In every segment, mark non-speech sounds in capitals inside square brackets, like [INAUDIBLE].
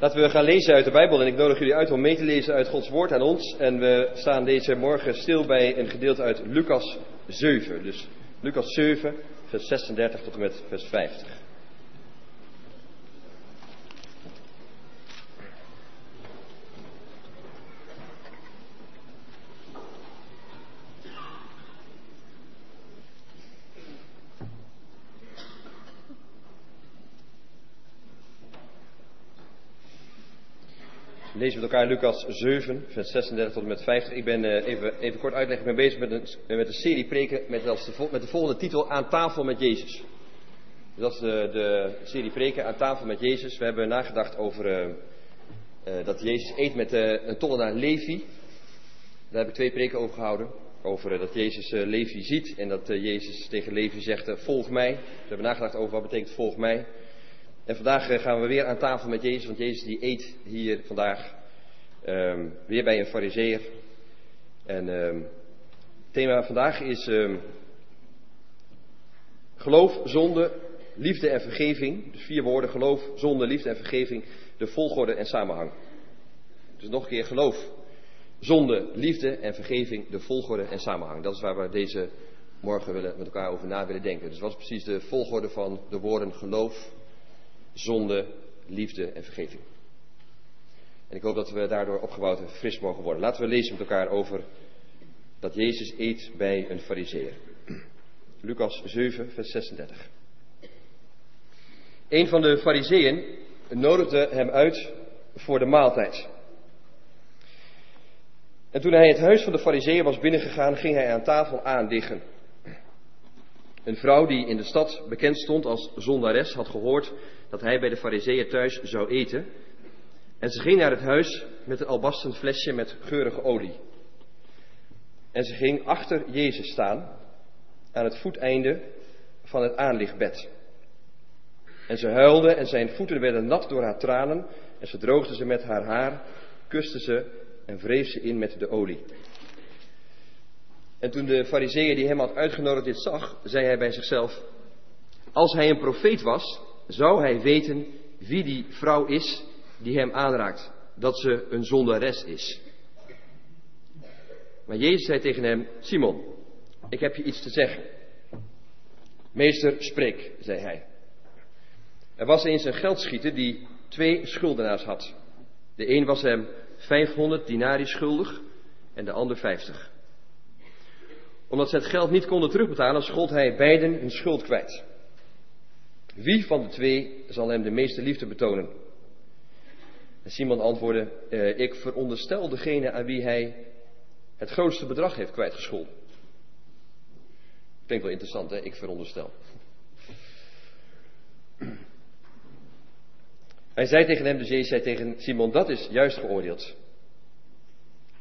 Laten we gaan lezen uit de Bijbel en ik nodig jullie uit om mee te lezen uit Gods woord aan ons. En we staan deze morgen stil bij een gedeelte uit Lucas 7. Dus Lucas 7, vers 36 tot en met vers 50. Lezen met elkaar Lucas 7, vers 36 tot en met 50. Ik ben uh, even, even kort uitleggen, ik ben bezig met een, met een serie preken met, de, met de volgende titel Aan tafel met Jezus. Dus dat is de, de serie preken Aan tafel met Jezus. We hebben nagedacht over uh, uh, dat Jezus eet met een tollenaar Levi. Daar heb ik twee preken over gehouden. Over dat Jezus Levi ziet en dat Jezus tegen Levi zegt: Volg mij. We hebben nagedacht over wat betekent volg mij. En vandaag gaan we weer aan tafel met Jezus, want Jezus die eet hier vandaag um, weer bij een fariseer. En het thema vandaag is um, geloof, zonde, liefde en vergeving. Dus vier woorden, geloof, zonde, liefde en vergeving, de volgorde en samenhang. Dus nog een keer geloof, zonde, liefde en vergeving, de volgorde en samenhang. Dat is waar we deze morgen willen, met elkaar over na willen denken. Dus wat is precies de volgorde van de woorden geloof, zonde, liefde en vergeving. En ik hoop dat we daardoor opgebouwd en fris mogen worden. Laten we lezen met elkaar over dat Jezus eet bij een fariseer. Lucas 7, vers 36. Een van de fariseeën nodigde hem uit voor de maaltijd. En toen hij het huis van de fariseeën was binnengegaan, ging hij aan tafel aandiggen. Een vrouw die in de stad bekend stond als zondares had gehoord dat hij bij de fariseeën thuis zou eten. En ze ging naar het huis met een albasten flesje met geurige olie. En ze ging achter Jezus staan aan het voeteinde van het aanlichtbed. En ze huilde en zijn voeten werden nat door haar tranen en ze droogde ze met haar haar, kuste ze en wreef ze in met de olie. En toen de fariseeën die hem had uitgenodigd dit zag, zei hij bij zichzelf, als hij een profeet was, zou hij weten wie die vrouw is die hem aanraakt, dat ze een zondares is. Maar Jezus zei tegen hem, Simon, ik heb je iets te zeggen. Meester, spreek, zei hij. Er was eens een geldschieter die twee schuldenaars had. De een was hem 500 dinari schuldig en de ander 50. Omdat ze het geld niet konden terugbetalen, schold hij beiden hun schuld kwijt. Wie van de twee zal hem de meeste liefde betonen? Simon antwoordde, eh, ik veronderstel degene aan wie hij het grootste bedrag heeft kwijtgescholden. Klinkt wel interessant, hè? Ik veronderstel. Hij zei tegen hem, dus Jezus zei tegen Simon, dat is juist geoordeeld.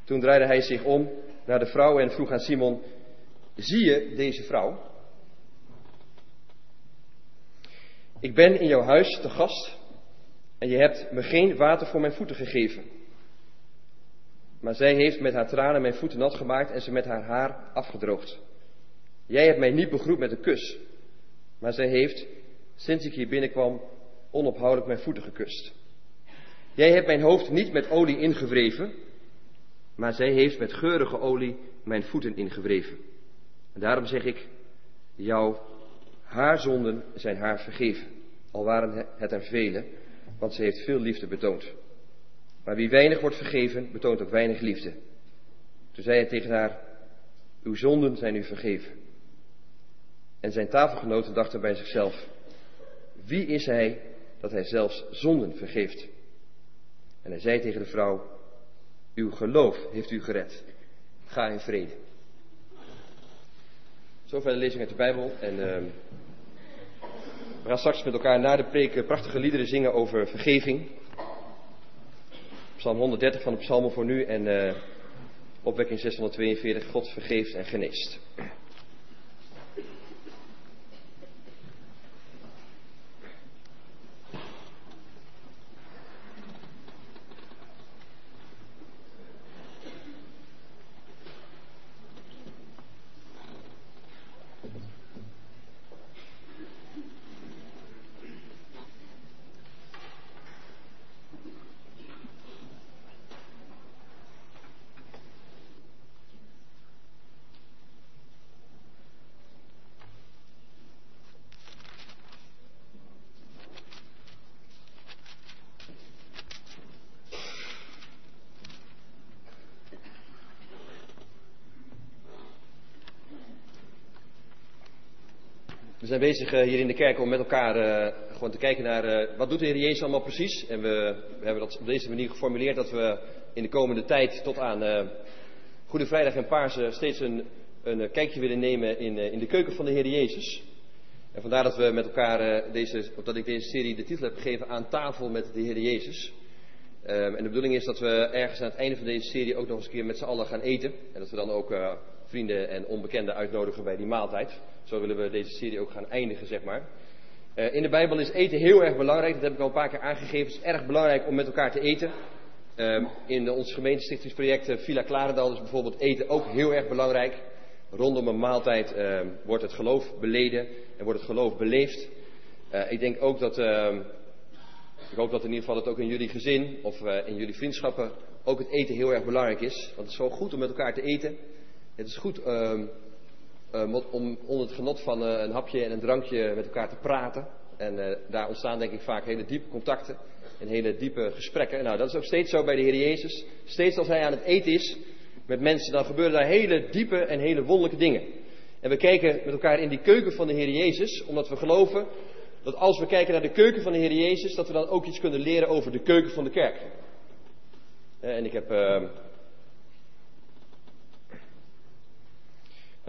Toen draaide hij zich om naar de vrouw en vroeg aan Simon, zie je deze vrouw? Ik ben in jouw huis te gast en je hebt me geen water voor mijn voeten gegeven. Maar zij heeft met haar tranen mijn voeten nat gemaakt en ze met haar haar afgedroogd. Jij hebt mij niet begroet met een kus, maar zij heeft, sinds ik hier binnenkwam, onophoudelijk mijn voeten gekust. Jij hebt mijn hoofd niet met olie ingewreven, maar zij heeft met geurige olie mijn voeten ingewreven. En daarom zeg ik, jouw haar zonden zijn haar vergeven, al waren het er vele, want ze heeft veel liefde betoond. Maar wie weinig wordt vergeven, betoont ook weinig liefde. Toen zei hij tegen haar, uw zonden zijn u vergeven. En zijn tafelgenoten dachten bij zichzelf, wie is hij dat hij zelfs zonden vergeeft? En hij zei tegen de vrouw, uw geloof heeft u gered. Ga in vrede. Zover de lezing uit de Bijbel. En uh, we gaan straks met elkaar na de preek prachtige liederen zingen over vergeving. Psalm 130 van de psalmen voor nu en uh, opwekking 642. God vergeeft en geneest. Zijn bezig eh, hier in de kerk om met elkaar eh, gewoon te kijken naar eh, wat doet de Heer Jezus allemaal precies. En we, we hebben dat op deze manier geformuleerd dat we in de komende tijd tot aan Goede Vrijdag en Paarse steeds een, een kijkje willen nemen in, in de keuken van de Heer Jezus. En vandaar dat we met elkaar deze, dat ik deze serie de titel heb gegeven aan tafel met de Heer Jezus. Um, en de bedoeling is dat we ergens aan het einde van deze serie ook nog eens een keer met z'n allen gaan eten. En dat we dan ook vrienden en onbekenden uitnodigen bij die maaltijd. Zo willen we deze serie ook gaan eindigen, zeg maar. Uh, in de Bijbel is eten heel erg belangrijk. Dat heb ik al een paar keer aangegeven. Het is erg belangrijk om met elkaar te eten. Um, in ons gemeentestichtingsproject Villa Klarendal is bijvoorbeeld eten ook heel erg belangrijk. Rondom een maaltijd uh, wordt het geloof beleden en wordt het geloof beleefd. Uh, ik denk ook dat, uh, ik hoop dat in ieder geval het ook in jullie gezin of uh, in jullie vriendschappen ook het eten heel erg belangrijk is. Want het is zo goed om met elkaar te eten. Het is goed om onder het genot van uh, een hapje en een drankje met elkaar te praten. En daar ontstaan denk ik vaak hele diepe contacten en hele diepe gesprekken. Nou, dat is ook steeds zo bij de Heer Jezus. Steeds als hij aan het eten is met mensen, dan gebeuren daar hele diepe en hele wonderlijke dingen. En we kijken met elkaar in die keuken van de Heer Jezus, omdat we geloven dat als we kijken naar de keuken van de Heer Jezus, dat we dan ook iets kunnen leren over de keuken van de kerk. En ik heb uh,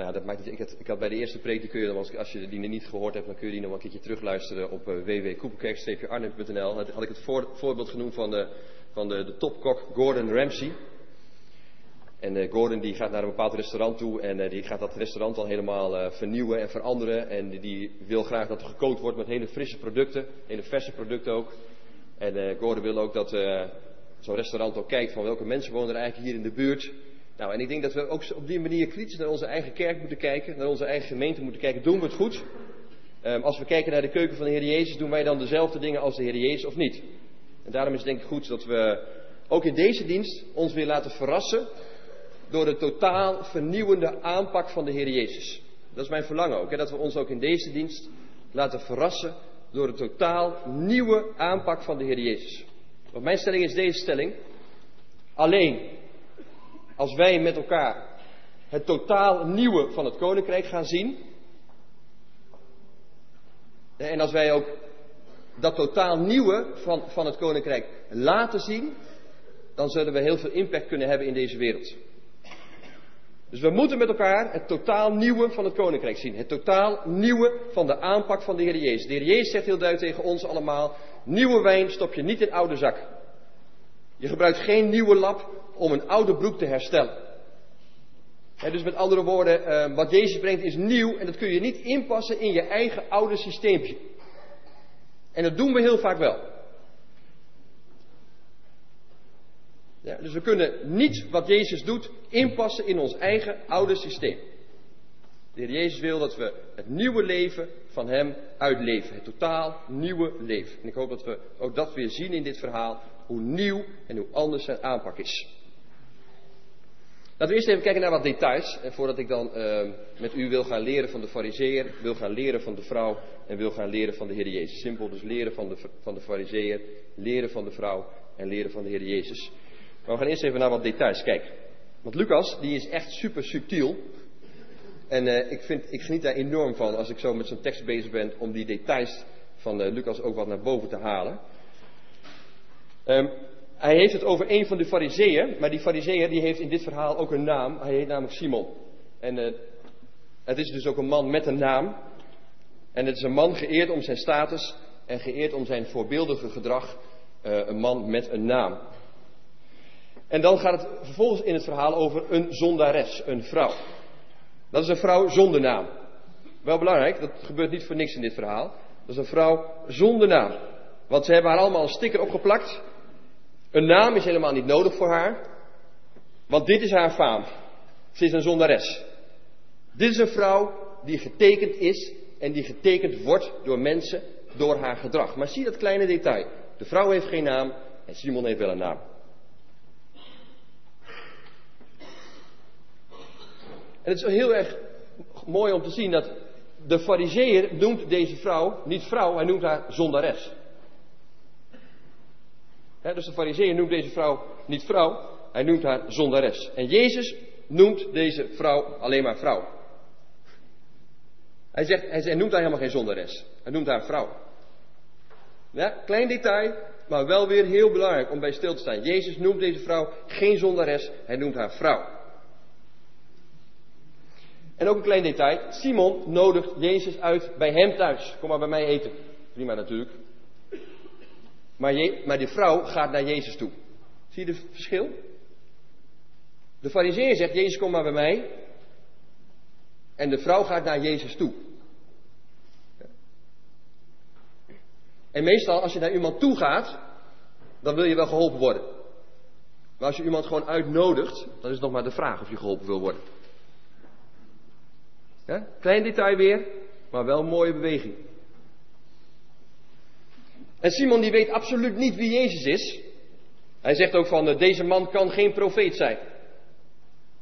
Nou ja, dat maakt niet. Ik had, ik had bij de eerste preek, die kun je als, je die niet gehoord hebt, dan kun je die nog een keertje terugluisteren op uh, www.koepelkerk-arnhem.nl. Had, had ik het voor, voorbeeld genoemd van de, van de, de topkok Gordon Ramsay. En uh, Gordon die gaat naar een bepaald restaurant toe en uh, die gaat dat restaurant al helemaal vernieuwen en veranderen. En die, die, wil graag dat er gekookt wordt met hele frisse producten, hele verse producten ook. En Gordon wil ook dat zo'n restaurant ook kijkt van welke mensen wonen er eigenlijk hier in de buurt. Nou, en ik denk dat we ook op die manier kritisch naar onze eigen kerk moeten kijken, naar onze eigen gemeente moeten kijken. Doen we het goed? Um, als we kijken naar de keuken van de Heer Jezus, doen wij dan dezelfde dingen als de Heer Jezus of niet? En daarom is het denk ik goed dat we ook in deze dienst ons weer laten verrassen door de totaal vernieuwende aanpak van de Heer Jezus. Dat is mijn verlangen ook, hè, dat we ons ook in deze dienst laten verrassen door de totaal nieuwe aanpak van de Heer Jezus. Want mijn stelling is deze stelling. Alleen als wij met elkaar het totaal nieuwe van het koninkrijk gaan zien. En als wij ook dat totaal nieuwe van, van het koninkrijk laten zien, dan zullen we heel veel impact kunnen hebben in deze wereld. Dus we moeten met elkaar het totaal nieuwe van het koninkrijk zien. Het totaal nieuwe van de aanpak van de Heer Jezus. De Heer Jezus zegt heel duidelijk tegen ons allemaal: nieuwe wijn stop je niet in oude zak. Je gebruikt geen nieuwe lap om een oude broek te herstellen. dus met andere woorden, uh, wat Jezus brengt is nieuw en dat kun je niet inpassen in je eigen oude systeempje. En dat doen we heel vaak wel. Ja, dus we kunnen niet wat Jezus doet inpassen in ons eigen oude systeem. De Heer Jezus wil dat we het nieuwe leven van Hem uitleven. Het totaal nieuwe leven. En ik hoop dat we ook dat weer zien in dit verhaal. Hoe nieuw en hoe anders zijn aanpak is. Laten we eerst even kijken naar wat details. En voordat ik dan uh, met u wil gaan leren van de fariseer, wil gaan leren van de vrouw en wil gaan leren van de Heer Jezus. Simpel dus leren van de, van de leren van de vrouw en leren van de Heer Jezus. Maar we gaan eerst even naar wat details kijken. Want Lucas, die is echt super subtiel. En uh, ik, vind, ik geniet daar enorm van als ik zo met zo'n tekst bezig ben om die details van Lucas ook wat naar boven te halen. Um, hij heeft het over een van de fariseeën, maar die fariseeër die heeft in dit verhaal ook een naam. Hij heet namelijk Simon. En uh, het is dus ook een man met een naam. En het is een man geëerd om zijn status en geëerd om zijn voorbeeldige gedrag. Uh, een man met een naam. En dan gaat het vervolgens in het verhaal over een zondares, een vrouw. Dat is een vrouw zonder naam. Wel belangrijk, dat gebeurt niet voor niks in dit verhaal. Dat is een vrouw zonder naam. Want ze hebben haar allemaal een sticker opgeplakt. Een naam is helemaal niet nodig voor haar, want dit is haar faam. Ze is een zondares. Dit is een vrouw die getekend is en die getekend wordt door mensen door haar gedrag. Maar zie dat kleine detail. De vrouw heeft geen naam en Simon heeft wel een naam. En het is heel erg mooi om te zien dat de fariseer noemt deze vrouw niet vrouw, hij noemt haar zondares dus de fariseeën noemt deze vrouw niet vrouw, hij noemt haar zondares. En Jezus noemt deze vrouw alleen maar vrouw. Hij, zegt, hij, noemt haar helemaal geen zondares. Hij noemt haar vrouw. Ja, klein detail, maar wel weer heel belangrijk om bij stil te staan. Jezus noemt deze vrouw geen zondares, hij noemt haar vrouw. En ook een klein detail. Simon nodigt Jezus uit bij hem thuis. Kom maar bij mij eten. Prima natuurlijk. Maar, je, maar die vrouw gaat naar Jezus toe. Zie je het verschil? De fariseer zegt, Jezus kom maar bij mij. En de vrouw gaat naar Jezus toe. En meestal als je naar iemand toe gaat, dan wil je wel geholpen worden. Maar als je iemand gewoon uitnodigt, dan is nog maar de vraag of je geholpen wil worden. Ja? Klein detail weer, maar wel een mooie beweging. En Simon die weet absoluut niet wie Jezus is. Hij zegt ook van, eh, deze man kan geen profeet zijn.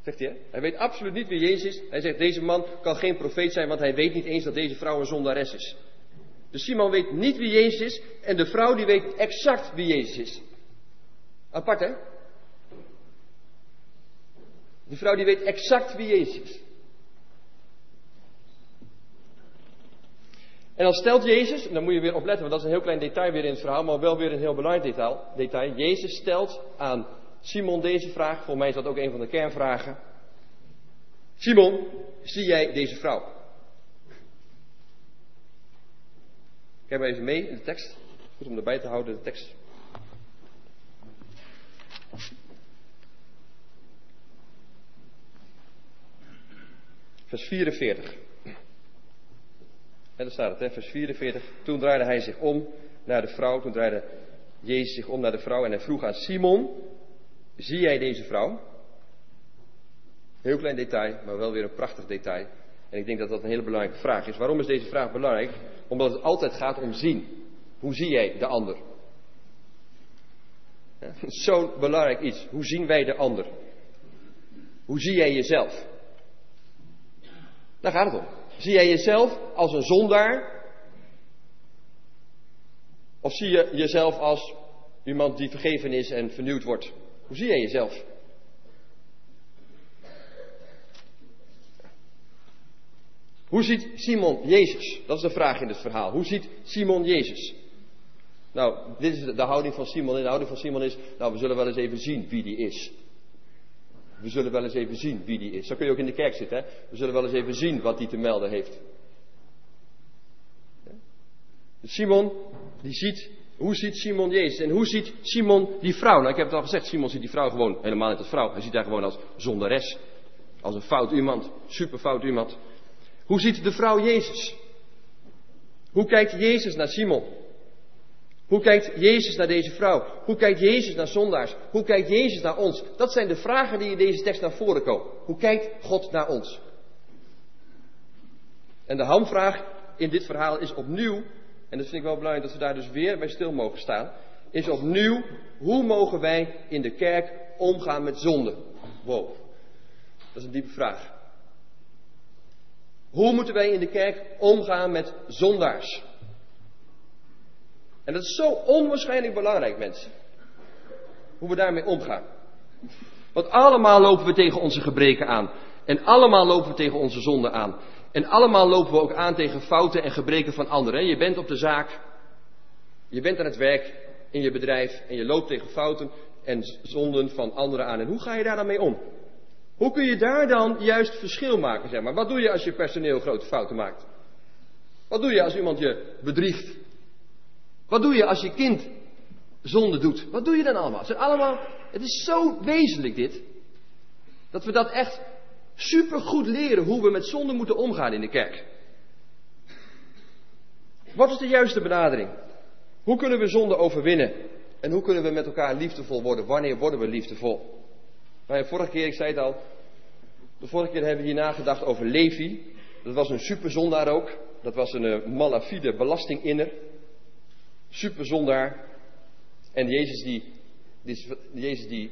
Zegt hij, hè? Hij weet absoluut niet wie Jezus is. Hij zegt, deze man kan geen profeet zijn, want hij weet niet eens dat deze vrouw een zondares is. Dus Simon weet niet wie Jezus is en de vrouw die weet exact wie Jezus is. Apart hè? De vrouw die weet exact wie Jezus is. En dan stelt Jezus, en dan moet je weer opletten, want dat is een heel klein detail weer in het verhaal, maar wel weer een heel belangrijk detail. detail. Jezus stelt aan Simon deze vraag, volgens mij is dat ook een van de kernvragen. Simon, zie jij deze vrouw? Kijk maar even mee in de tekst. Goed om erbij te houden, de tekst. Vers 44. En daar staat het, vers 44. Toen draaide hij zich om naar de vrouw. Toen draaide Jezus zich om naar de vrouw en hij vroeg aan Simon: Zie jij deze vrouw? Heel klein detail, maar wel weer een prachtig detail. En ik denk dat dat een hele belangrijke vraag is. Waarom is deze vraag belangrijk? Omdat het altijd gaat om zien. Hoe zie jij de ander? [LAUGHS] Zo'n belangrijk iets. Hoe zien wij de ander? Hoe zie jij jezelf? Daar gaat het om. Zie jij jezelf als een zondaar? Of zie je jezelf als iemand die vergeven is en vernieuwd wordt? Hoe zie jij jezelf? Hoe ziet Simon Jezus? Dat is de vraag in het verhaal. Hoe ziet Simon Jezus? Nou, dit is de houding van Simon. De houding van Simon is, nou, we zullen wel eens even zien wie die is. We zullen wel eens even zien wie die is. Zo kun je ook in de kerk zitten, hè? We zullen wel eens even zien wat die te melden heeft. Simon, die ziet, hoe ziet Simon Jezus? En hoe ziet Simon die vrouw? Nou, ik heb het al gezegd, Simon ziet die vrouw gewoon helemaal niet als vrouw. Hij ziet haar gewoon als zondares. Als een fout iemand, super fout iemand. Hoe ziet de vrouw Jezus? Hoe kijkt Jezus naar Simon? Hoe kijkt Jezus naar deze vrouw? Hoe kijkt Jezus naar zondaars? Hoe kijkt Jezus naar ons? Dat zijn de vragen die in deze tekst naar voren komen. Hoe kijkt God naar ons? En de hamvraag in dit verhaal is opnieuw, en dat vind ik wel belangrijk dat we daar dus weer bij stil mogen staan, is opnieuw, hoe mogen wij in de kerk omgaan met zonde? Wow, dat is een diepe vraag. Hoe moeten wij in de kerk omgaan met zondaars? En dat is zo onwaarschijnlijk belangrijk, mensen. Hoe we daarmee omgaan. Want allemaal lopen we tegen onze gebreken aan. En allemaal lopen we tegen onze zonden aan. En allemaal lopen we ook aan tegen fouten en gebreken van anderen. Je bent op de zaak. Je bent aan het werk in je bedrijf. En je loopt tegen fouten en zonden van anderen aan. En hoe ga je daar dan mee om? Hoe kun je daar dan juist verschil maken, zeg maar? Wat doe je als je personeel grote fouten maakt? Wat doe je als iemand je bedriegt? Wat doe je als je kind zonde doet? Wat doe je dan allemaal? Het, zijn allemaal, het is zo wezenlijk dit. Dat we dat echt super goed leren hoe we met zonde moeten omgaan in de kerk. Wat is de juiste benadering? Hoe kunnen we zonde overwinnen? En hoe kunnen we met elkaar liefdevol worden? Wanneer worden we liefdevol? Nou, vorige keer, ik zei het al, de vorige keer hebben we hier nagedacht over Levi. Dat was een superzondaar ook. Dat was een uh, malafide belastinginner. Superzondaar. En Jezus die, Jezus die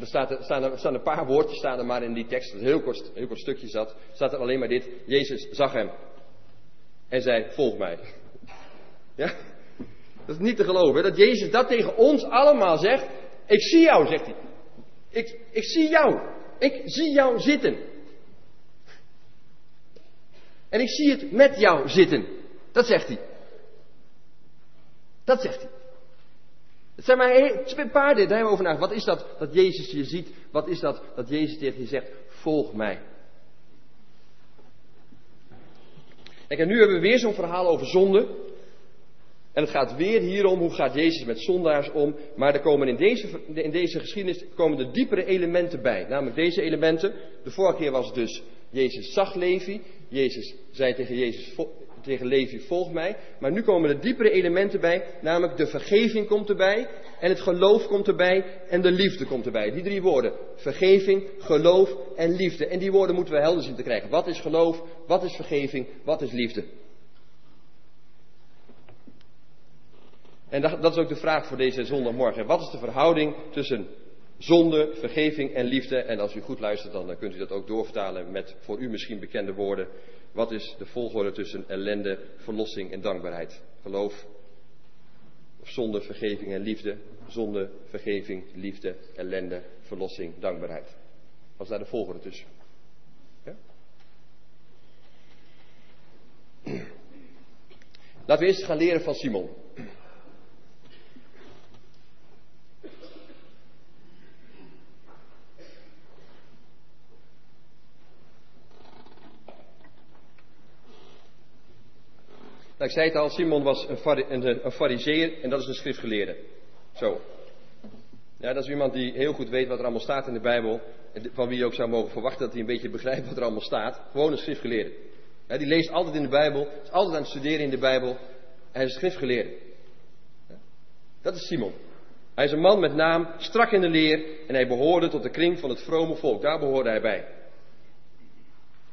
er staat, er, staan, er, een paar woordjes staan er maar in die tekst, dat een heel kort, heel kort stukje zat. Staat er alleen maar dit. Jezus zag hem. En zei, volg mij. [LAUGHS] Ja? Dat is niet te geloven. Dat Jezus dat tegen ons allemaal zegt. Ik zie jou, zegt hij. Ik, ik zie jou. Ik zie jou zitten. En ik zie het met jou zitten. Dat zegt hij. Dat zegt hij. Het zijn maar een paar dingen, daar hebben we over nagedacht. Wat is dat dat Jezus je ziet? Wat is dat dat Jezus tegen je zegt? Volg mij. Kijk, en nu hebben we weer zo'n verhaal over zonde. En het gaat weer hierom, hoe gaat Jezus met zondaars om. Maar er komen in deze, in deze geschiedenis komen de diepere elementen bij. Namelijk deze elementen. De vorige keer was het dus, Jezus zag Levi. Jezus zei tegen, Jezus, tegen Levi, volg mij. Maar nu komen er diepere elementen bij. Namelijk de vergeving komt erbij. En het geloof komt erbij. En de liefde komt erbij. Die drie woorden. Vergeving, geloof en liefde. En die woorden moeten we helder zien te krijgen. Wat is geloof? Wat is vergeving? Wat is liefde? En dat, dat is ook de vraag voor deze zondagmorgen. Wat is de verhouding tussen zonde, vergeving en liefde? En als u goed luistert, dan kunt u dat ook doorvertalen met voor u misschien bekende woorden. Wat is de volgorde tussen ellende, verlossing en dankbaarheid? Geloof, of zonde, vergeving en liefde. Zonde, vergeving, liefde, ellende, verlossing, dankbaarheid. Wat is daar de volgorde tussen? Ja? [CLEARS THROAT] Laten we eerst gaan leren van Simon. Nou, ik zei het al, Simon was een, een fariseer en dat is een schriftgeleerde. Zo. Ja, dat is iemand die heel goed weet wat er allemaal staat in de Bijbel. En van wie je ook zou mogen verwachten dat hij een beetje begrijpt wat er allemaal staat. Gewoon een schriftgeleerde. Ja, die leest altijd in de Bijbel, is altijd aan het studeren in de Bijbel. Hij is een schriftgeleerde. Dat is Simon. Hij is een man met naam, strak in de leer en hij behoorde tot de kring van het vrome volk. Daar behoorde hij bij.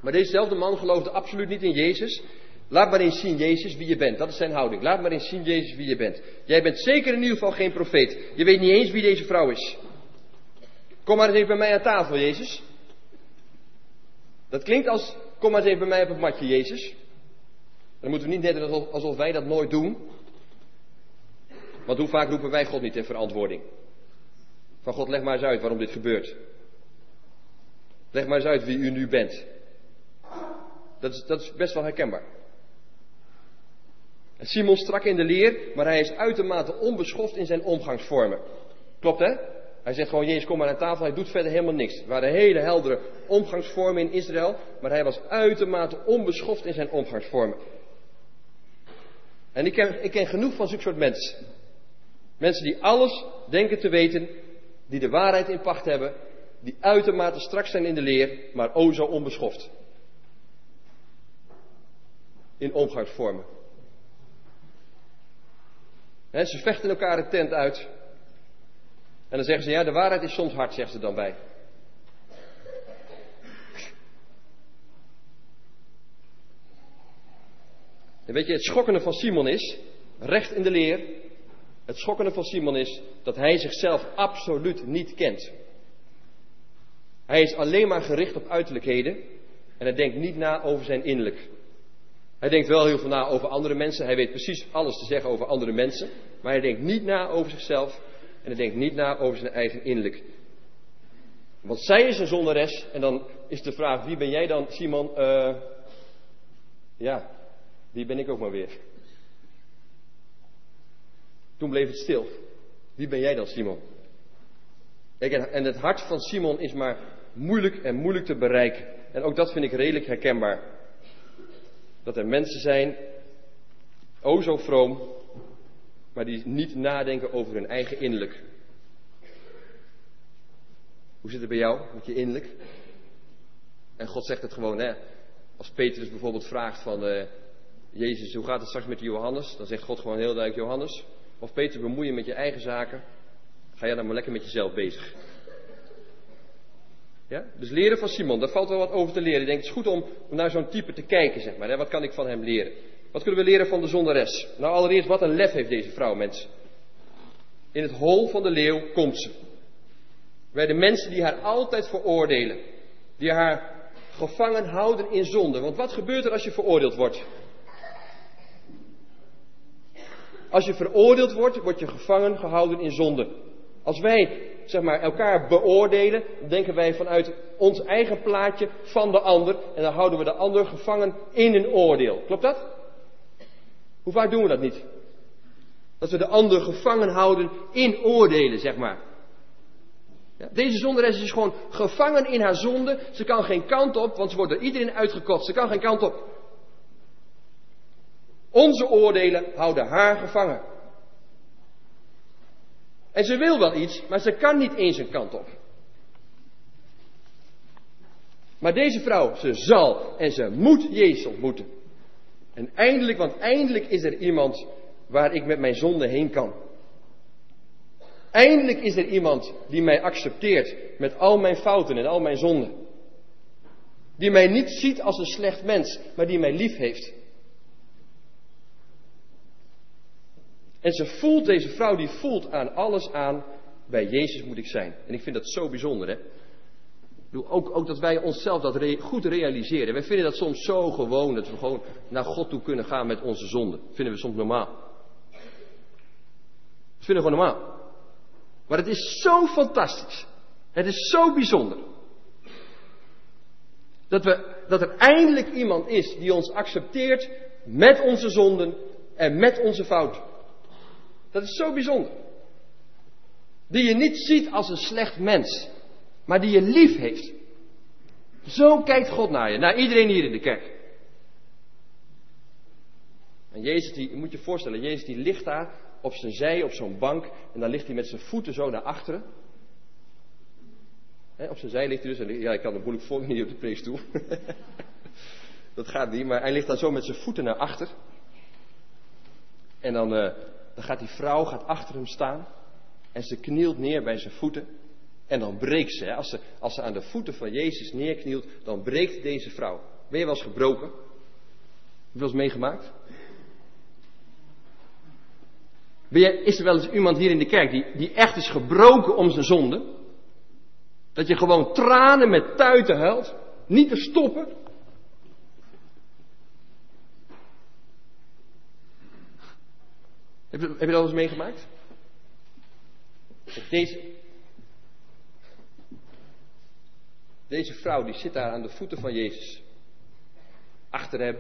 Maar dezezelfde man geloofde absoluut niet in Jezus. Laat maar eens zien, Jezus, wie je bent. Dat is zijn houding. Laat maar eens zien, Jezus, wie je bent. Jij bent zeker in ieder geval geen profeet. Je weet niet eens wie deze vrouw is. Kom maar eens even bij mij aan tafel, Jezus. Dat klinkt als, kom maar eens even bij mij op het matje, Jezus. Dan moeten we niet alsof, alsof wij dat nooit doen. Want hoe vaak roepen wij God niet in verantwoording? Van God, leg maar eens uit waarom dit gebeurt. Leg maar eens uit wie u nu bent. Dat is, dat is best wel herkenbaar. Simon strak in de leer, maar hij is uitermate onbeschoft in zijn omgangsvormen. Klopt hè? Hij zegt gewoon, Jezus, kom maar aan tafel. Hij doet verder helemaal niks. Er waren hele heldere omgangsvormen in Israël, maar hij was uitermate onbeschoft in zijn omgangsvormen. En ik ken, ik ken genoeg van zulke soort mensen. Mensen die alles denken te weten, die de waarheid in pacht hebben, die uitermate strak zijn in de leer, maar o zo onbeschoft. In omgangsvormen ze vechten elkaar de tent uit. En dan zeggen ze, ja, de waarheid is soms hard, zeggen ze dan bij. En weet je, het schokkende van Simon is, recht in de leer, het schokkende van Simon is dat hij zichzelf absoluut niet kent. Hij is alleen maar gericht op uiterlijkheden en hij denkt niet na over zijn innerlijk. Hij denkt wel heel veel na over andere mensen. Hij weet precies alles te zeggen over andere mensen. Maar hij denkt niet na over zichzelf. En hij denkt niet na over zijn eigen innerlijk. Want zij is een zonderes. En dan is de vraag: wie ben jij dan, Simon? Uh, ja, wie ben ik ook maar weer? Toen bleef het stil. Wie ben jij dan, Simon? En het hart van Simon is maar moeilijk en moeilijk te bereiken. En ook dat vind ik redelijk herkenbaar dat er mensen zijn, o zo vroom, maar die niet nadenken over hun eigen innerlijk. Hoe zit het bij jou met je innerlijk? En God zegt het gewoon, hè. Als Petrus bijvoorbeeld vraagt van, uh, Jezus, hoe gaat het straks met Johannes? Dan zegt God gewoon heel duidelijk, Johannes, of Petrus bemoeien met je eigen zaken, ga jij dan maar lekker met jezelf bezig. Ja? Dus leren van Simon, daar valt wel wat over te leren. Ik denk het is goed om, naar zo'n type te kijken, zeg maar. Hè? Wat kan ik van hem leren? Wat kunnen we leren van de zondares? Nou, allereerst, wat een lef heeft deze vrouw, mensen. In het hol van de leeuw komt ze. Bij de mensen die haar altijd veroordelen. Die haar gevangen houden in zonde. Want wat gebeurt er als je veroordeeld wordt? Als je veroordeeld wordt, word je gevangen gehouden in zonde. Als wij zeg maar, elkaar beoordelen, dan denken wij vanuit ons eigen plaatje van de ander. En dan houden we de ander gevangen in een oordeel. Klopt dat? Hoe vaak doen we dat niet? Dat we de ander gevangen houden in oordelen, zeg maar. Deze zonderes is gewoon gevangen in haar zonde. Ze kan geen kant op, want ze wordt door iedereen uitgekotst. Ze kan geen kant op. Onze oordelen houden haar gevangen. En ze wil wel iets, maar ze kan niet eens een kant op. Maar deze vrouw, ze zal en ze moet Jezus ontmoeten. En eindelijk, want eindelijk is er iemand waar ik met mijn zonde heen kan. Eindelijk is er iemand die mij accepteert met al mijn fouten en al mijn zonden. Die mij niet ziet als een slecht mens, maar die mij lief heeft. En ze voelt, deze vrouw die voelt aan alles aan, bij Jezus moet ik zijn. En ik vind dat zo bijzonder hè. Ook, ook dat wij onszelf dat goed realiseren. Wij vinden dat soms zo gewoon, dat we gewoon naar God toe kunnen gaan met onze zonden. Dat vinden we soms normaal. Dat vinden we gewoon normaal. Maar het is zo fantastisch. Het is zo bijzonder. Dat, we, dat er eindelijk iemand is die ons accepteert met onze zonden en met onze fouten. Dat is zo bijzonder. Die je niet ziet als een slecht mens, maar die je lief heeft. Zo kijkt God naar je, naar iedereen hier in de kerk. En Jezus, die, je moet je voorstellen, Jezus die ligt daar op zijn zij, op zo'n bank, en dan ligt hij met zijn voeten zo naar achteren. op zijn zij ligt hij dus, en ja, ik kan het moeilijk voor niet op de preekstoel. [LAUGHS] dat gaat niet, maar hij ligt dan zo met zijn voeten naar achter. En dan, uh, dan gaat die vrouw gaat achter hem staan. En ze knielt neer bij zijn voeten. En dan breekt ze. Hè. Als, ze als ze aan de voeten van Jezus neerknielt, dan breekt deze vrouw. Ben je wel eens gebroken? Heb je wel eens meegemaakt? Is er wel eens iemand hier in de kerk die, die echt is gebroken om zijn zonde? Dat je gewoon tranen met tuiten huilt, niet te stoppen. Heb je, heb je dat eens meegemaakt? Deze, deze vrouw die zit daar aan de voeten van Jezus. Achter hem.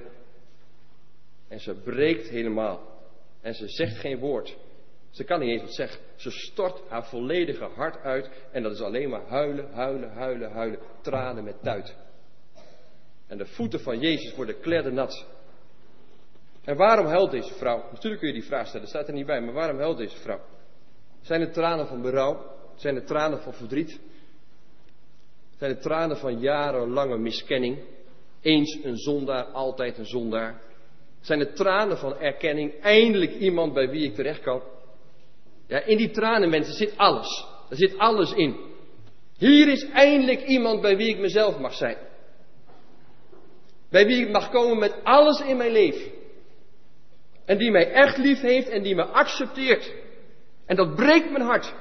En ze breekt helemaal. En ze zegt geen woord. Ze kan niet eens wat zeggen. Ze stort haar volledige hart uit. En dat is alleen maar huilen, huilen, huilen, huilen. Tranen met tuit. En de voeten van Jezus worden kleddernat. En waarom huilt deze vrouw? Natuurlijk kun je die vraag stellen, staat er niet bij, maar waarom huilt deze vrouw? Zijn het tranen van berouw? Zijn het tranen van verdriet? Zijn het tranen van jarenlange miskenning? Eens een zondaar, altijd een zondaar. Zijn het tranen van erkenning, eindelijk iemand bij wie ik terecht kan? Ja, in die tranen, mensen, zit alles. Er zit alles in. Hier is eindelijk iemand bij wie ik mezelf mag zijn. Bij wie ik mag komen met alles in mijn leven. En die mij echt lief heeft en die me accepteert. En dat breekt mijn hart.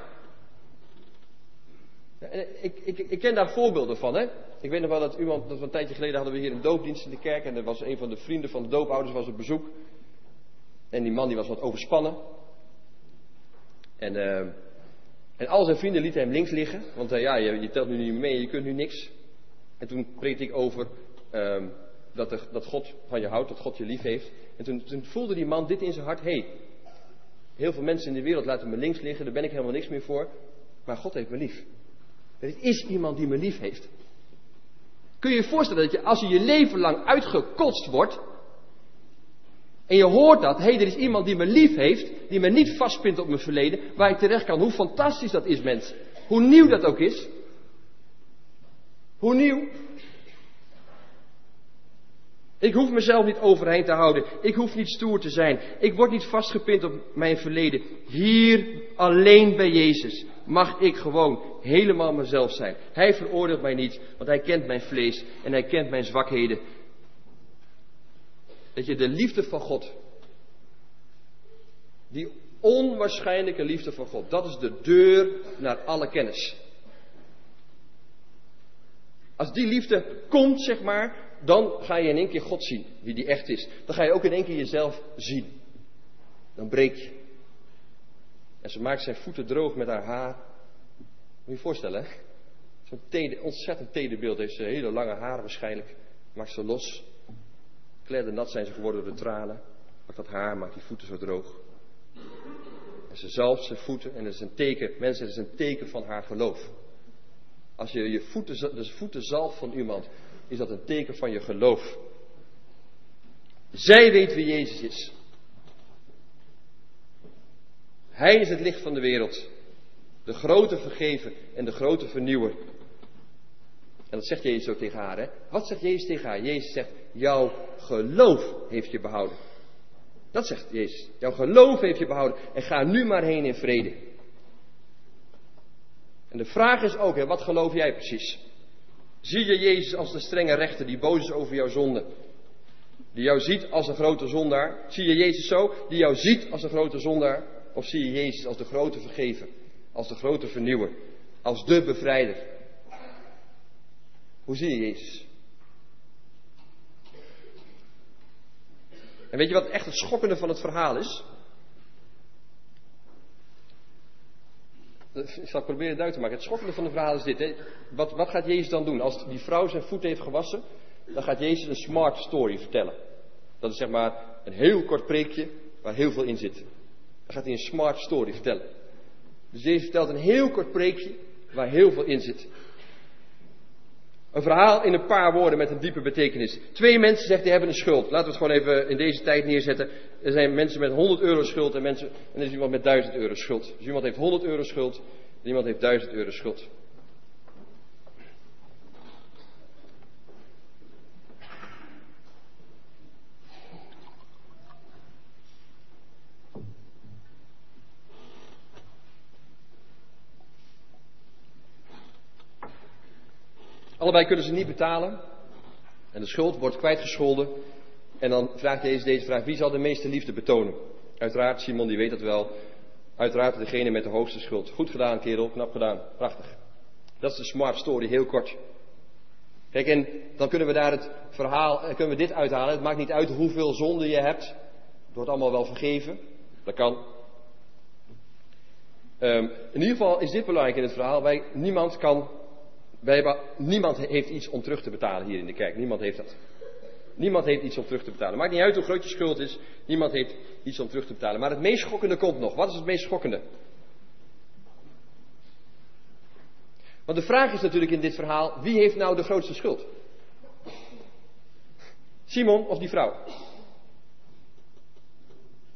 Ik, ik, ik, ken daar voorbeelden van. Hè? Ik weet nog wel dat iemand, dat we een tijdje geleden hadden we hier een doopdienst in de kerk. En er was een van de vrienden van de doopouders was op bezoek. En die man die was wat overspannen. En, uh, en al zijn vrienden lieten hem links liggen. Want uh, ja, je, je, telt nu niet mee, je kunt nu niks. En toen preekte ik over uh, dat, er, dat God van je houdt, dat God je lief heeft. En toen, voelde die man dit in zijn hart. Hey, heel veel mensen in de wereld laten me links liggen, daar ben ik helemaal niks meer voor. Maar God heeft me lief. Er is iemand die me lief heeft. Kun je je voorstellen dat je als je je leven lang uitgekotst wordt. En je hoort dat, hé, hey, er is iemand die me lief heeft, die me niet vastpint op mijn verleden, waar ik terecht kan. Hoe fantastisch dat is, mensen. Hoe nieuw dat ook is. Hoe nieuw. Ik hoef mezelf niet overeind te houden. Ik hoef niet stoer te zijn. Ik word niet vastgepind op mijn verleden. Hier alleen bij Jezus mag ik gewoon helemaal mezelf zijn. Hij veroordeelt mij niet, want hij kent mijn vlees en hij kent mijn zwakheden. Dat je de liefde van God, die onwaarschijnlijke liefde van God, dat is de deur naar alle kennis. Als die liefde komt, zeg maar, dan ga je in één keer God zien, wie die echt is. Dan ga je ook in één keer jezelf zien. Dan breek je. En ze maakt zijn voeten droog met haar haar. Moet je je voorstellen, hè? Zo'n ontzettend tederbeeld heeft ze hele lange haren waarschijnlijk. Maakt ze los. Kleden nat zijn ze geworden door de tranen. Maakt dat haar, maakt die voeten zo droog. En ze zalft zijn voeten en dat is een teken, mensen, het is een teken van haar geloof. Als je je voeten, de voeten zalft van iemand, is dat een teken van je geloof. Zij weet wie Jezus is. Hij is het licht van de wereld. De grote vergeven en de grote vernieuwer. En dat zegt Jezus ook tegen haar. Hè? Wat zegt Jezus tegen haar? Jezus zegt, jouw geloof heeft je behouden. Dat zegt Jezus. Jouw geloof heeft je behouden. En ga nu maar heen in vrede. En de vraag is ook, hè, wat geloof jij precies? Zie je Jezus als de strenge rechter die boos is over jouw zonde? Die jou ziet als een grote zondaar? Zie je Jezus zo? Die jou ziet als een grote zondaar? Of zie je Jezus als de grote vergever? Als de grote vernieuwer? Als de bevrijder? Hoe zie je Jezus? En weet je wat echt het schokkende van het verhaal is? Ik zal proberen uit te maken. Het schokkende van het verhaal is dit. Hè? Wat, wat gaat Jezus dan doen? Als die vrouw zijn voet heeft gewassen, dan gaat Jezus een smart story vertellen. Dat is zeg maar een heel kort preekje waar heel veel in zit. Dan gaat hij een smart story vertellen. Dus Jezus vertelt een heel kort preekje waar heel veel in zit. Een verhaal in een paar woorden met een diepe betekenis. Twee mensen zegt die hebben een schuld. Laten we het gewoon even in deze tijd neerzetten. Er zijn mensen met 100 euro schuld en, mensen, en er is iemand met 1000 euro schuld. Dus iemand heeft 100 euro schuld en iemand heeft 1000 euro schuld. Allebei kunnen ze niet betalen. En de schuld wordt kwijtgescholden. En dan vraagt Jezus deze vraag: wie zal de meeste liefde betonen? Uiteraard, Simon die weet dat wel. Uiteraard degene met de hoogste schuld. Goed gedaan, kerel, knap gedaan, prachtig. Dat is de smart story, heel kort. Kijk, en dan kunnen we daar het verhaal, eh, kunnen we dit uithalen. Het maakt niet uit hoeveel zonde je hebt. Het wordt allemaal wel vergeven. Dat kan. Um, in ieder geval is dit belangrijk in het verhaal. Wij, niemand kan niemand heeft iets om terug te betalen hier in de kerk. Niemand heeft dat. Niemand heeft iets om terug te betalen. Maakt niet uit hoe groot je schuld is. Niemand heeft iets om terug te betalen. Maar het meest schokkende komt nog. Wat is het meest schokkende? Want de vraag is natuurlijk in dit verhaal: wie heeft nou de grootste schuld? Simon of die vrouw?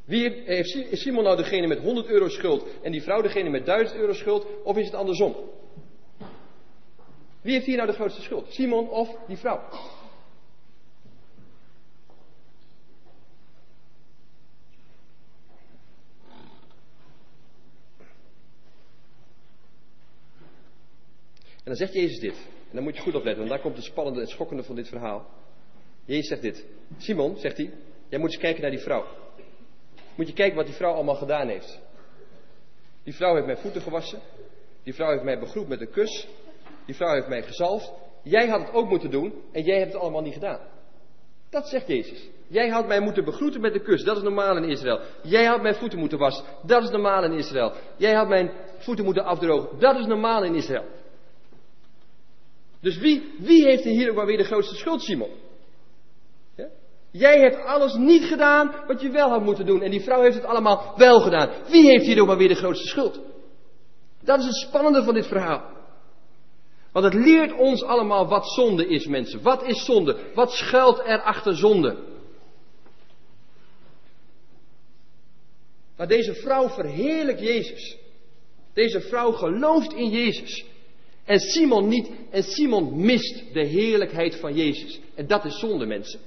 Wie heeft, is Simon nou degene met 100 euro schuld en die vrouw degene met 1000 euro schuld? Of is het andersom? Wie heeft hier nou de grootste schuld? Simon of die vrouw? En dan zegt Jezus dit. En dan moet je goed opletten, want daar komt het spannende en schokkende van dit verhaal. Jezus zegt dit. Simon, zegt hij, jij moet eens kijken naar die vrouw. Moet je kijken wat die vrouw allemaal gedaan heeft. Die vrouw heeft mijn voeten gewassen. Die vrouw heeft mij begroet met een kus. Die vrouw heeft mij gezalfd. Jij had het ook moeten doen en jij hebt het allemaal niet gedaan. Dat zegt Jezus. Jij had mij moeten begroeten met de kus. Dat is normaal in Israël. Jij had mijn voeten moeten wassen. Dat is normaal in Israël. Jij had mijn voeten moeten afdrogen. Dat is normaal in Israël. Dus wie, wie heeft hier ook maar weer de grootste schuld, Simon? Ja? Jij hebt alles niet gedaan wat je wel had moeten doen. En die vrouw heeft het allemaal wel gedaan. Wie heeft hier ook maar weer de grootste schuld? Dat is het spannende van dit verhaal. Want het leert ons allemaal wat zonde is, mensen. Wat is zonde? Wat schuilt er achter zonde? Maar deze vrouw verheerlijkt Jezus. Deze vrouw gelooft in Jezus. En Simon niet. En Simon mist de heerlijkheid van Jezus. En dat is zonde, mensen.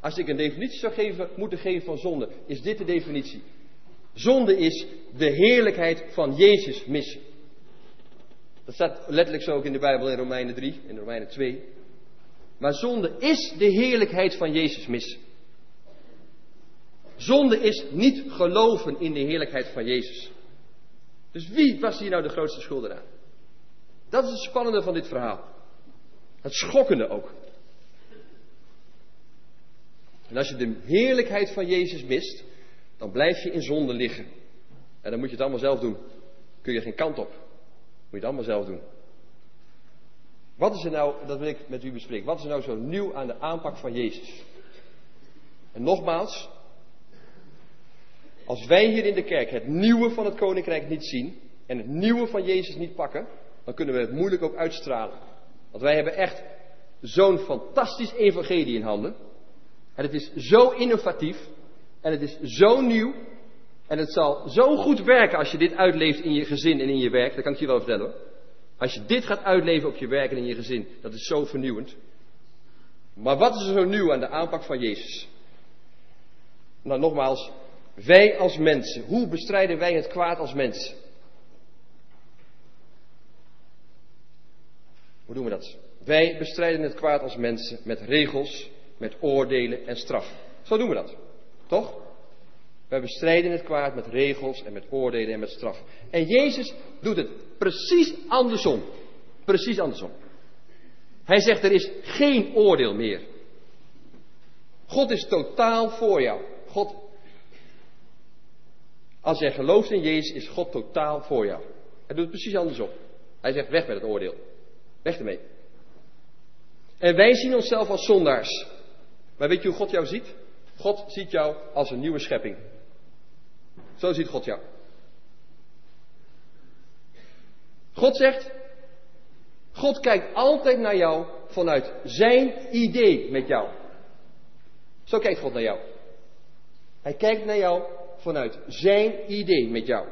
Als ik een definitie zou geven, moeten geven van zonde, is dit de definitie. Zonde is de heerlijkheid van Jezus missen. Dat staat letterlijk zo ook in de Bijbel in Romeinen 3 en Romeinen 2. Maar zonde is de heerlijkheid van Jezus missen. Zonde is niet geloven in de heerlijkheid van Jezus. Dus wie was hier nou de grootste schuldenaar? Dat is het spannende van dit verhaal. Het schokkende ook. En als je de heerlijkheid van Jezus mist, dan blijf je in zonde liggen. En dan moet je het allemaal zelf doen. Kun je geen kant op. je het allemaal zelf doen. Wat is er nou, dat wil ik met u bespreken, wat is er nou zo nieuw aan de aanpak van Jezus? En nogmaals, als wij hier in de kerk het nieuwe van het koninkrijk niet zien en het nieuwe van Jezus niet pakken, dan kunnen we het moeilijk ook uitstralen. Want wij hebben echt zo'n fantastisch evangelie in handen. En het is zo innovatief. En het is zo nieuw. En het zal zo goed werken als je dit uitleeft in je gezin en in je werk. Dat kan ik je wel vertellen hoor. Als je dit gaat uitleven op je werk en in je gezin. Dat is zo vernieuwend. Maar wat is er zo nieuw aan de aanpak van Jezus? Nou nogmaals, wij als mensen. Hoe bestrijden wij het kwaad als mensen? Hoe doen we dat? Wij bestrijden het kwaad als mensen met regels, met oordelen en straffen. Zo doen we dat. Toch? Wij bestrijden het kwaad met regels en met oordelen en met straffen. En Jezus doet het precies andersom. Precies andersom. Hij zegt er is geen oordeel meer. God is totaal voor jou. God, als jij gelooft in Jezus, is God totaal voor jou. Hij doet het precies andersom. Hij zegt weg met het oordeel. Weg ermee. En wij zien onszelf als zondaars. Maar weet je hoe God jou ziet? God ziet jou als een nieuwe schepping. Zo ziet God jou. God zegt, God kijkt altijd naar jou vanuit zijn idee met jou. Zo kijkt God naar jou. Hij kijkt naar jou vanuit zijn idee met jou.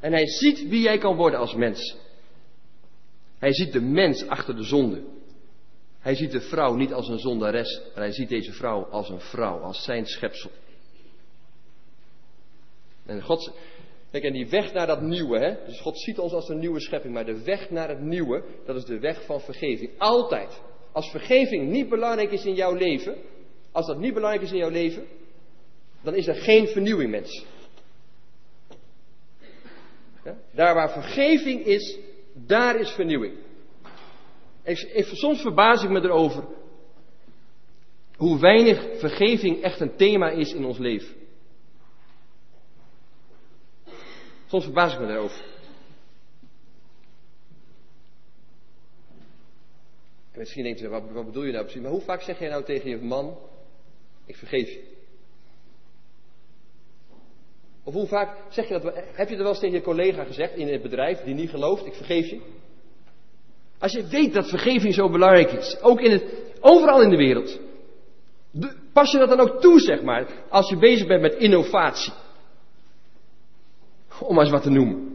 En hij ziet wie jij kan worden als mens. Hij ziet de mens achter de zonde. Hij ziet de vrouw niet als een zondares, maar hij ziet deze vrouw als een vrouw, als zijn schepsel. En God, kijk, en die weg naar dat nieuwe, hè? dus God ziet ons als een nieuwe schepping, maar de weg naar het nieuwe, dat is de weg van vergeving. Altijd. Als vergeving niet belangrijk is in jouw leven, als dat niet belangrijk is in jouw leven, dan is er geen vernieuwing, mens. Ja? Daar waar vergeving is, daar is vernieuwing. Ik, soms verbaas ik me erover hoe weinig vergeving echt een thema is in ons leven. Soms verbaas ik me daarover. En misschien denkt u, wat, wat bedoel je nou precies? Maar hoe vaak zeg jij nou tegen je man, ik vergeef je? Of hoe vaak zeg je dat? Heb je dat wel eens tegen je collega gezegd in het bedrijf die niet gelooft, ik vergeef je? Als je weet dat vergeving zo belangrijk is, ook in het, overal in de wereld. pas je dat dan ook toe, zeg maar, als je bezig bent met innovatie. Om maar eens wat te noemen.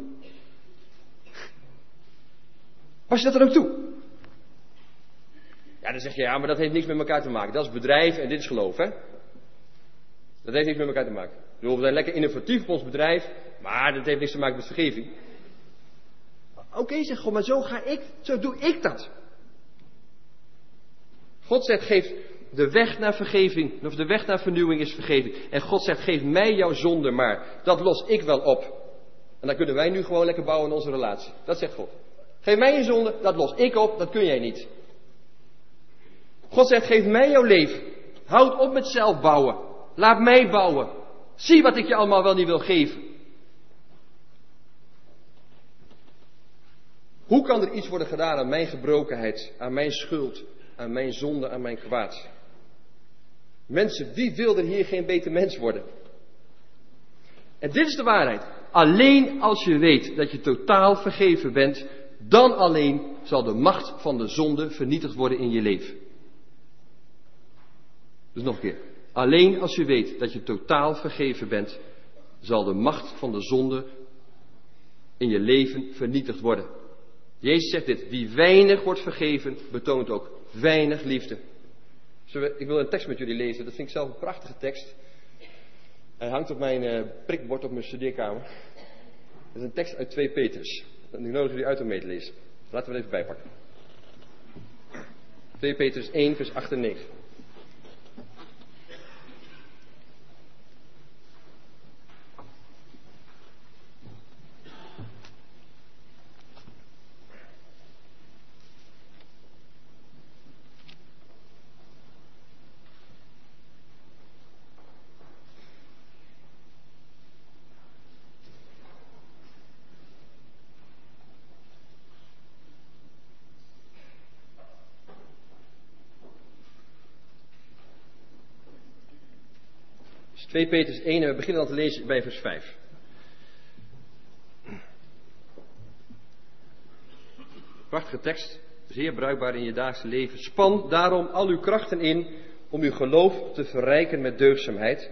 Pas je dat dan ook toe? Ja, dan zeg je, ja, maar dat heeft niks met elkaar te maken. Dat is bedrijf en dit is geloof, hè? Dat heeft niks met elkaar te maken. we zijn lekker innovatief op ons bedrijf, maar dat heeft niks te maken met vergeving. Oké, zeg God, maar zo ga ik, zo doe ik dat. God zegt, geef de weg naar vergeving, of de weg naar vernieuwing is vergeving. En God zegt, geef mij jouw zonde maar, dat los ik wel op. En dan kunnen wij nu gewoon lekker bouwen in onze relatie. Dat zegt God. Geef mij je zonde, dat los ik op, dat kun jij niet. God zegt, geef mij jouw leven. Houd op met zelf bouwen. Laat mij bouwen. Zie wat ik je allemaal wel niet wil geven. Hoe kan er iets worden gedaan aan mijn gebrokenheid, aan mijn schuld, aan mijn zonde, aan mijn kwaad? Mensen, wie wil er hier geen beter mens worden? En dit is de waarheid. Alleen als je weet dat je totaal vergeven bent, dan alleen zal de macht van de zonde vernietigd worden in je leven. Dus nog een keer. Alleen als je weet dat je totaal vergeven bent, zal de macht van de zonde in je leven vernietigd worden. Jezus zegt dit, wie weinig wordt vergeven, betoont ook weinig liefde. ik wil een tekst met jullie lezen, dat vind ik zelf een prachtige tekst. Hij hangt op mijn uh, prikbord op mijn studeerkamer. Dat is een tekst uit 2 Petrus. Ik nodig jullie uit om mee te lezen. Laten we het even bijpakken. 2 Petrus 1, vers 8 en 9. 2 Petrus 1 en we beginnen dan te lezen bij vers 5. Prachtige tekst, zeer bruikbaar in je dagelijkse leven. Span daarom al uw krachten in om uw geloof te verrijken met deugdzaamheid.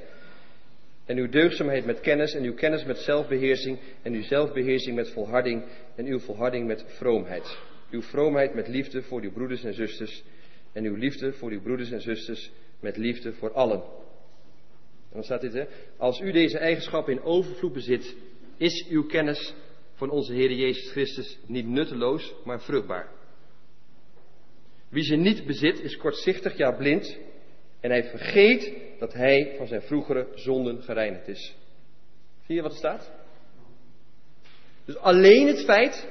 En uw deugdzaamheid met kennis, en uw kennis met zelfbeheersing, en uw zelfbeheersing met volharding, en uw volharding met vroomheid. Uw vroomheid met liefde voor uw broeders en zusters, en uw liefde voor uw broeders en zusters met liefde voor allen. Dan staat dit, hè? Als u deze eigenschappen in overvloed bezit, is uw kennis van onze Heer Jezus Christus niet nutteloos, maar vruchtbaar. Wie ze niet bezit, is kortzichtig, ja blind, en hij vergeet dat hij van zijn vroegere zonden gereinigd is. Zie je wat er staat? Dus alleen het feit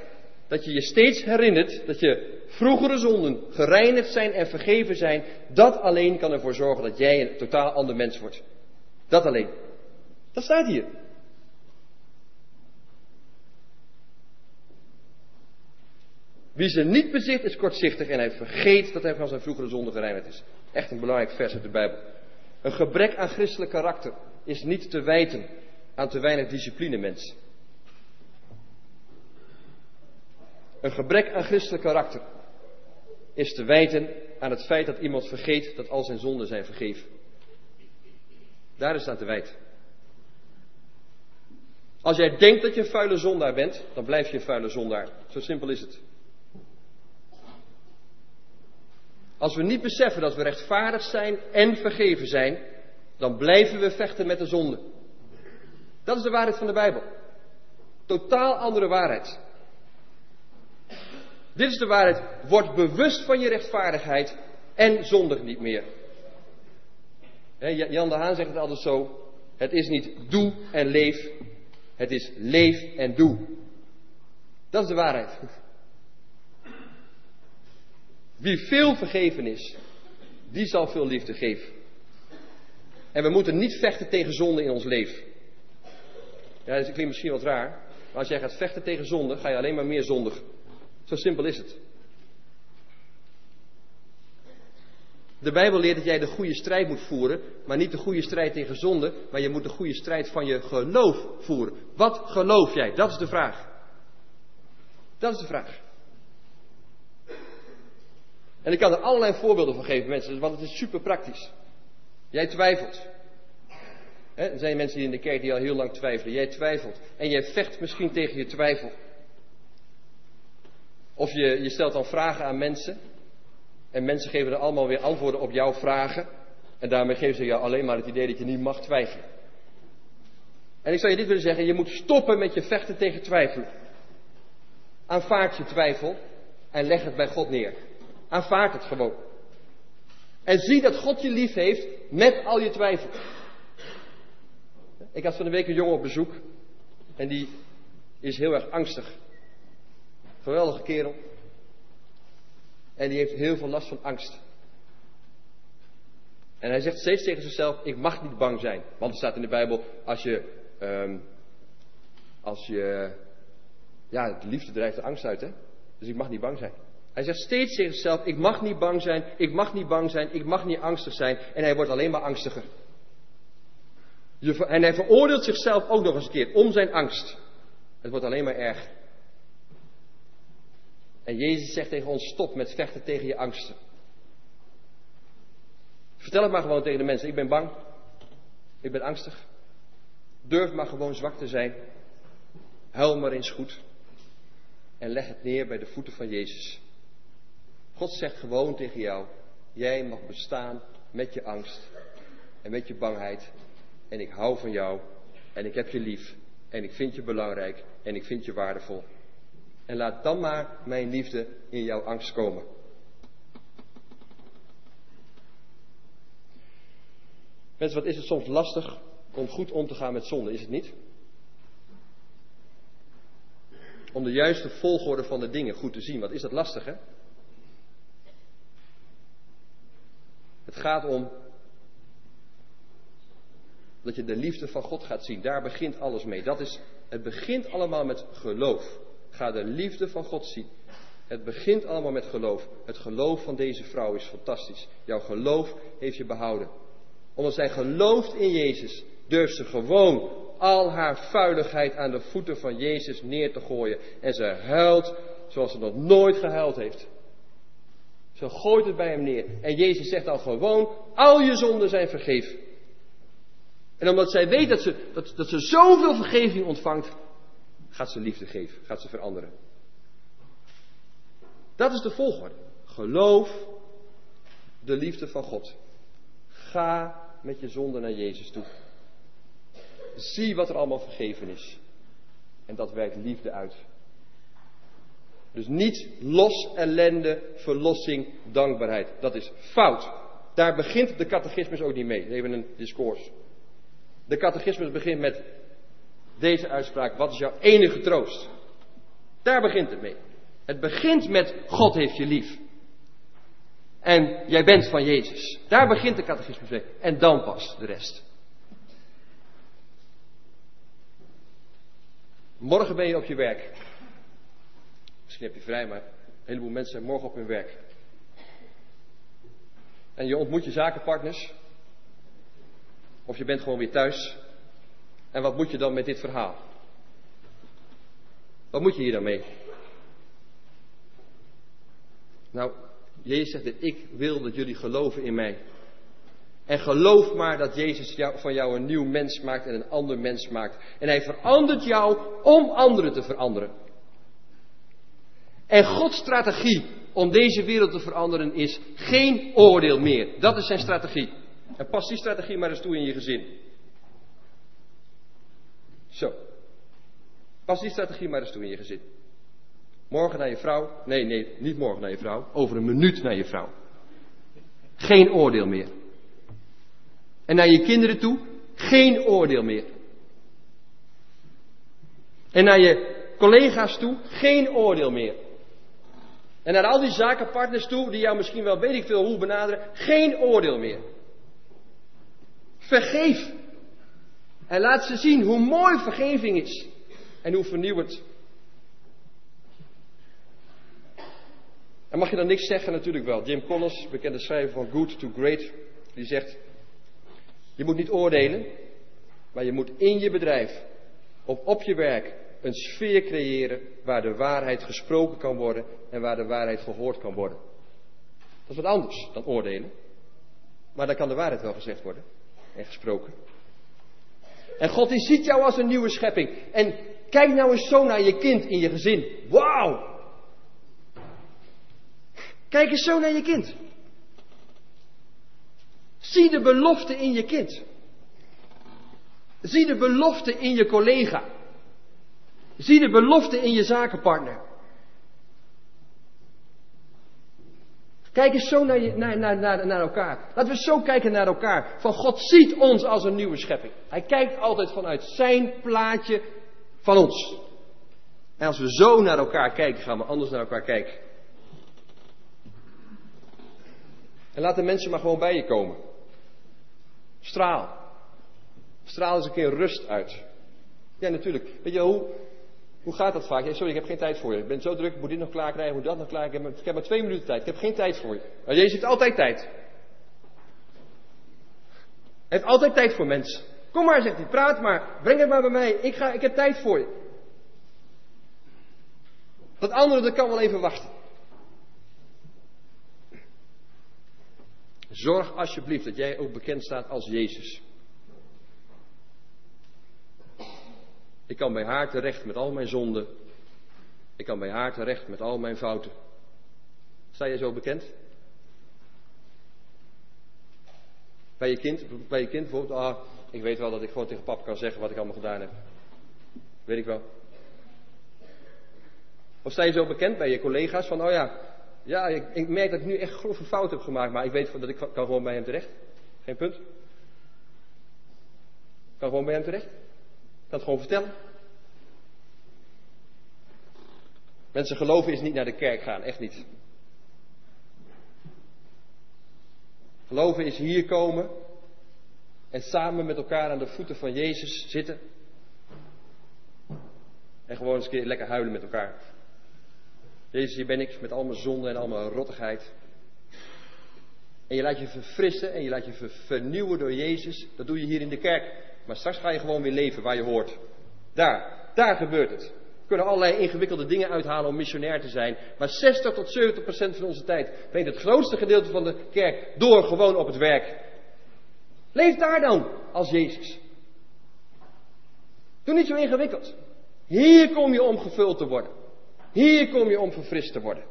dat je je steeds herinnert dat je vroegere zonden gereinigd zijn en vergeven zijn, dat alleen kan ervoor zorgen dat jij een totaal ander mens wordt. Dat alleen. Dat staat hier. Wie ze niet bezit is kortzichtig en hij vergeet dat hij van zijn vroegere zonde gereinigd is. Echt een belangrijk vers uit de Bijbel. Een gebrek aan christelijk karakter is niet te wijten aan te weinig discipline mens. Een gebrek aan christelijk karakter is te wijten aan het feit dat iemand vergeet dat al zijn zonden zijn vergeven. Daar is aan te wijten. Als jij denkt dat je een vuile zondaar bent, dan blijf je een vuile zondaar. Zo simpel is het. Als we niet beseffen dat we rechtvaardig zijn en vergeven zijn, dan blijven we vechten met de zonde. Dat is de waarheid van de Bijbel. Totaal andere waarheid. Dit is de waarheid. Word bewust van je rechtvaardigheid en zondig niet meer. Jan de Haan zegt het altijd zo. Het is niet doe en leef. Het is leef en doe. Dat is de waarheid. Wie veel vergeven is, die zal veel liefde geven. En we moeten niet vechten tegen zonde in ons leven. Ja, dat klinkt misschien wat raar. Maar als jij gaat vechten tegen zonde, ga je alleen maar meer zondig. Zo simpel is het. De Bijbel leert dat jij de goede strijd moet voeren, maar niet de goede strijd tegen zonde, maar je moet de goede strijd van je geloof voeren. Wat geloof jij? Dat is de vraag. Dat is de vraag. En ik kan er allerlei voorbeelden van geven, mensen, want het is super praktisch. Jij twijfelt. er zijn mensen die in de kerk die al heel lang twijfelen. Jij twijfelt. En jij vecht misschien tegen je twijfel. Of je, je stelt dan vragen aan mensen. En mensen geven er allemaal weer antwoorden op jouw vragen. En daarmee geven ze jou alleen maar het idee dat je niet mag twijfelen. En ik zou je dit willen zeggen: je moet stoppen met je vechten tegen twijfelen. Aanvaard je twijfel en leg het bij God neer. Aanvaard het gewoon. En zie dat God je lief heeft met al je twijfel. Ik had van de week een jongen op bezoek. En die is heel erg angstig. Geweldige kerel. En die heeft heel veel last van angst. En hij zegt steeds tegen zichzelf: Ik mag niet bang zijn. Want er staat in de Bijbel: als je. Um, als je. Ja, de liefde drijft de angst uit, hè? Dus ik mag niet bang zijn. Hij zegt steeds tegen zichzelf: Ik mag niet bang zijn, ik mag niet bang zijn, ik mag niet angstig zijn. En hij wordt alleen maar angstiger. En hij veroordeelt zichzelf ook nog eens een keer om zijn angst. Het wordt alleen maar erg. En Jezus zegt tegen ons: stop met vechten tegen je angsten. Vertel het maar gewoon tegen de mensen: ik ben bang, ik ben angstig. Durf maar gewoon zwak te zijn. Huil maar eens goed. En leg het neer bij de voeten van Jezus. God zegt gewoon tegen jou: jij mag bestaan met je angst en met je bangheid. En ik hou van jou en ik heb je lief en ik vind je belangrijk en ik vind je waardevol. En laat dan maar mijn liefde in jouw angst komen. Mensen, wat is het soms lastig om goed om te gaan met zonde, is het niet? Om de juiste volgorde van de dingen goed te zien. Wat is dat lastig, hè? Het gaat om dat je de liefde van God gaat zien. Daar begint alles mee. Dat is, het begint allemaal met geloof. Ga de liefde van God zien. Het begint allemaal met geloof. Het geloof van deze vrouw is fantastisch. Jouw geloof heeft je behouden. Omdat zij gelooft in Jezus, durft ze gewoon al haar vuiligheid aan de voeten van Jezus neer te gooien. En ze huilt zoals ze nog nooit gehuild heeft. Ze gooit het bij hem neer. En Jezus zegt al gewoon, al je zonden zijn vergeven. En omdat zij weet dat ze, dat, dat ze zoveel vergeving ontvangt, gaat ze liefde geven, gaat ze veranderen. Dat is de volgorde. Geloof de liefde van God. Ga met je zonde naar Jezus toe. Zie wat er allemaal vergeven is. En dat werkt liefde uit. Dus niet los ellende, verlossing, dankbaarheid. Dat is fout. Daar begint de catechismus ook niet mee. Even een discours. De catechismus begint met deze uitspraak. Wat is jouw enige troost? Daar begint het mee. Het begint met God heeft je lief. En jij bent van Jezus. Daar begint de catechismus mee. En dan pas de rest. Morgen ben je op je werk. Misschien heb je vrij, maar een heleboel mensen zijn morgen op hun werk. En je ontmoet je zakenpartners. Of je bent gewoon weer thuis. En wat moet je dan met dit verhaal? Wat moet je hier dan mee? Nou, Jezus zegt dat ik wil dat jullie geloven in mij. En geloof maar dat Jezus jou, van jou een nieuw mens maakt en een ander mens maakt. En hij verandert jou om anderen te veranderen. En Gods strategie om deze wereld te veranderen is geen oordeel meer. Dat is zijn strategie. En pas die strategie maar eens toe in je gezin. Pas die strategie maar eens toe in je gezin. Morgen naar je vrouw. Nee, nee, niet morgen naar je vrouw. Over een minuut naar je vrouw. Geen oordeel meer. En naar je kinderen toe. Geen oordeel meer. En naar je collega's toe. Geen oordeel meer. En naar al die zakenpartners toe, die jou misschien wel weet ik veel hoe benaderen, geen oordeel meer. Vergeef. En laat ze zien hoe mooi vergeving is. En hoe vernieuwend. En mag je dan niks zeggen? Natuurlijk wel. Jim Collins, bekende schrijver van Good to Great, die zegt: Je moet niet oordelen, maar je moet in je bedrijf, of op je werk, een sfeer creëren waar de waarheid gesproken kan worden en waar de waarheid gehoord kan worden. Dat is wat anders dan oordelen. Maar dan kan de waarheid wel gezegd worden en gesproken. En God die ziet jou als een nieuwe schepping. En kijk nou eens zo naar je kind in je gezin. Wauw! Kijk eens zo naar je kind. Zie de belofte in je kind. Zie de belofte in je collega. Zie de belofte in je zakenpartner. Kijk eens zo naar, je, naar, naar, naar, elkaar. Laten we zo kijken naar elkaar. Van God ziet ons als een nieuwe schepping. Hij kijkt altijd vanuit zijn plaatje van ons. En als we zo naar elkaar kijken, gaan we anders naar elkaar kijken. En laat de mensen maar gewoon bij je komen. Straal. Straal eens een keer rust uit. Ja, natuurlijk. Weet je hoe, hoe gaat dat vaak? Sorry, ik heb geen tijd voor je. Ik ben zo druk, ik moet dit nog klaar krijgen, ik moet dat nog klaar krijgen. Ik heb maar twee minuten tijd. Ik heb geen tijd voor je. Maar Jezus heeft altijd tijd. Hij heeft altijd tijd voor mensen. Kom maar, zegt hij, praat maar. Breng het maar bij mij. Ik, ga, ik heb tijd voor je. Dat andere, dat kan wel even wachten. Zorg alsjeblieft dat jij ook bekend staat als Jezus. Ik kan bij haar terecht met al mijn zonden. Ik kan bij haar terecht met al mijn fouten. Sta je zo bekend? Bij je kind, bij je kind bijvoorbeeld, ah, ik weet wel dat ik gewoon tegen papa kan zeggen wat ik allemaal gedaan heb. Weet ik wel. Of sta je zo bekend bij je collega's van, oh ja, ja, ik, ik merk dat ik nu echt grove fouten heb gemaakt, maar ik weet dat ik kan gewoon bij hem terecht. Geen punt. Kan gewoon bij hem terecht kan het gewoon vertellen. Mensen geloven is niet naar de kerk gaan, echt niet. Geloven is hier komen en samen met elkaar aan de voeten van Jezus zitten. En gewoon eens een keer lekker huilen met elkaar. Jezus, hier ben ik met al mijn zonde en al mijn rottigheid. En je laat je verfrissen en je laat je vernieuwen door Jezus. Dat doe je hier in de kerk. Maar straks ga je gewoon weer leven waar je hoort. Daar, daar gebeurt het. We kunnen allerlei ingewikkelde dingen uithalen om missionair te zijn. Maar 60 tot 70 procent van onze tijd brengt het grootste gedeelte van de kerk door gewoon op het werk. Leef daar dan als Jezus. Doe niet zo ingewikkeld. Hier kom je om gevuld te worden. Hier kom je om verfrist te worden.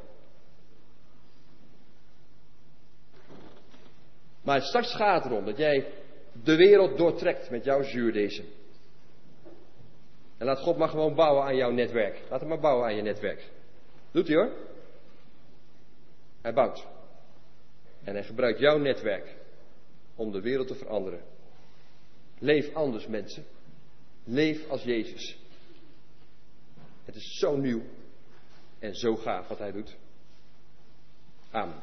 Maar straks gaat het erom dat jij de wereld doortrekt met jouw zuurdezen. En laat God maar gewoon bouwen aan jouw netwerk. Laat hem maar bouwen aan je netwerk. Doet hij hoor. Hij bouwt. En hij gebruikt jouw netwerk om de wereld te veranderen. Leef anders mensen. Leef als Jezus. Het is zo nieuw en zo gaaf wat hij doet. Amen.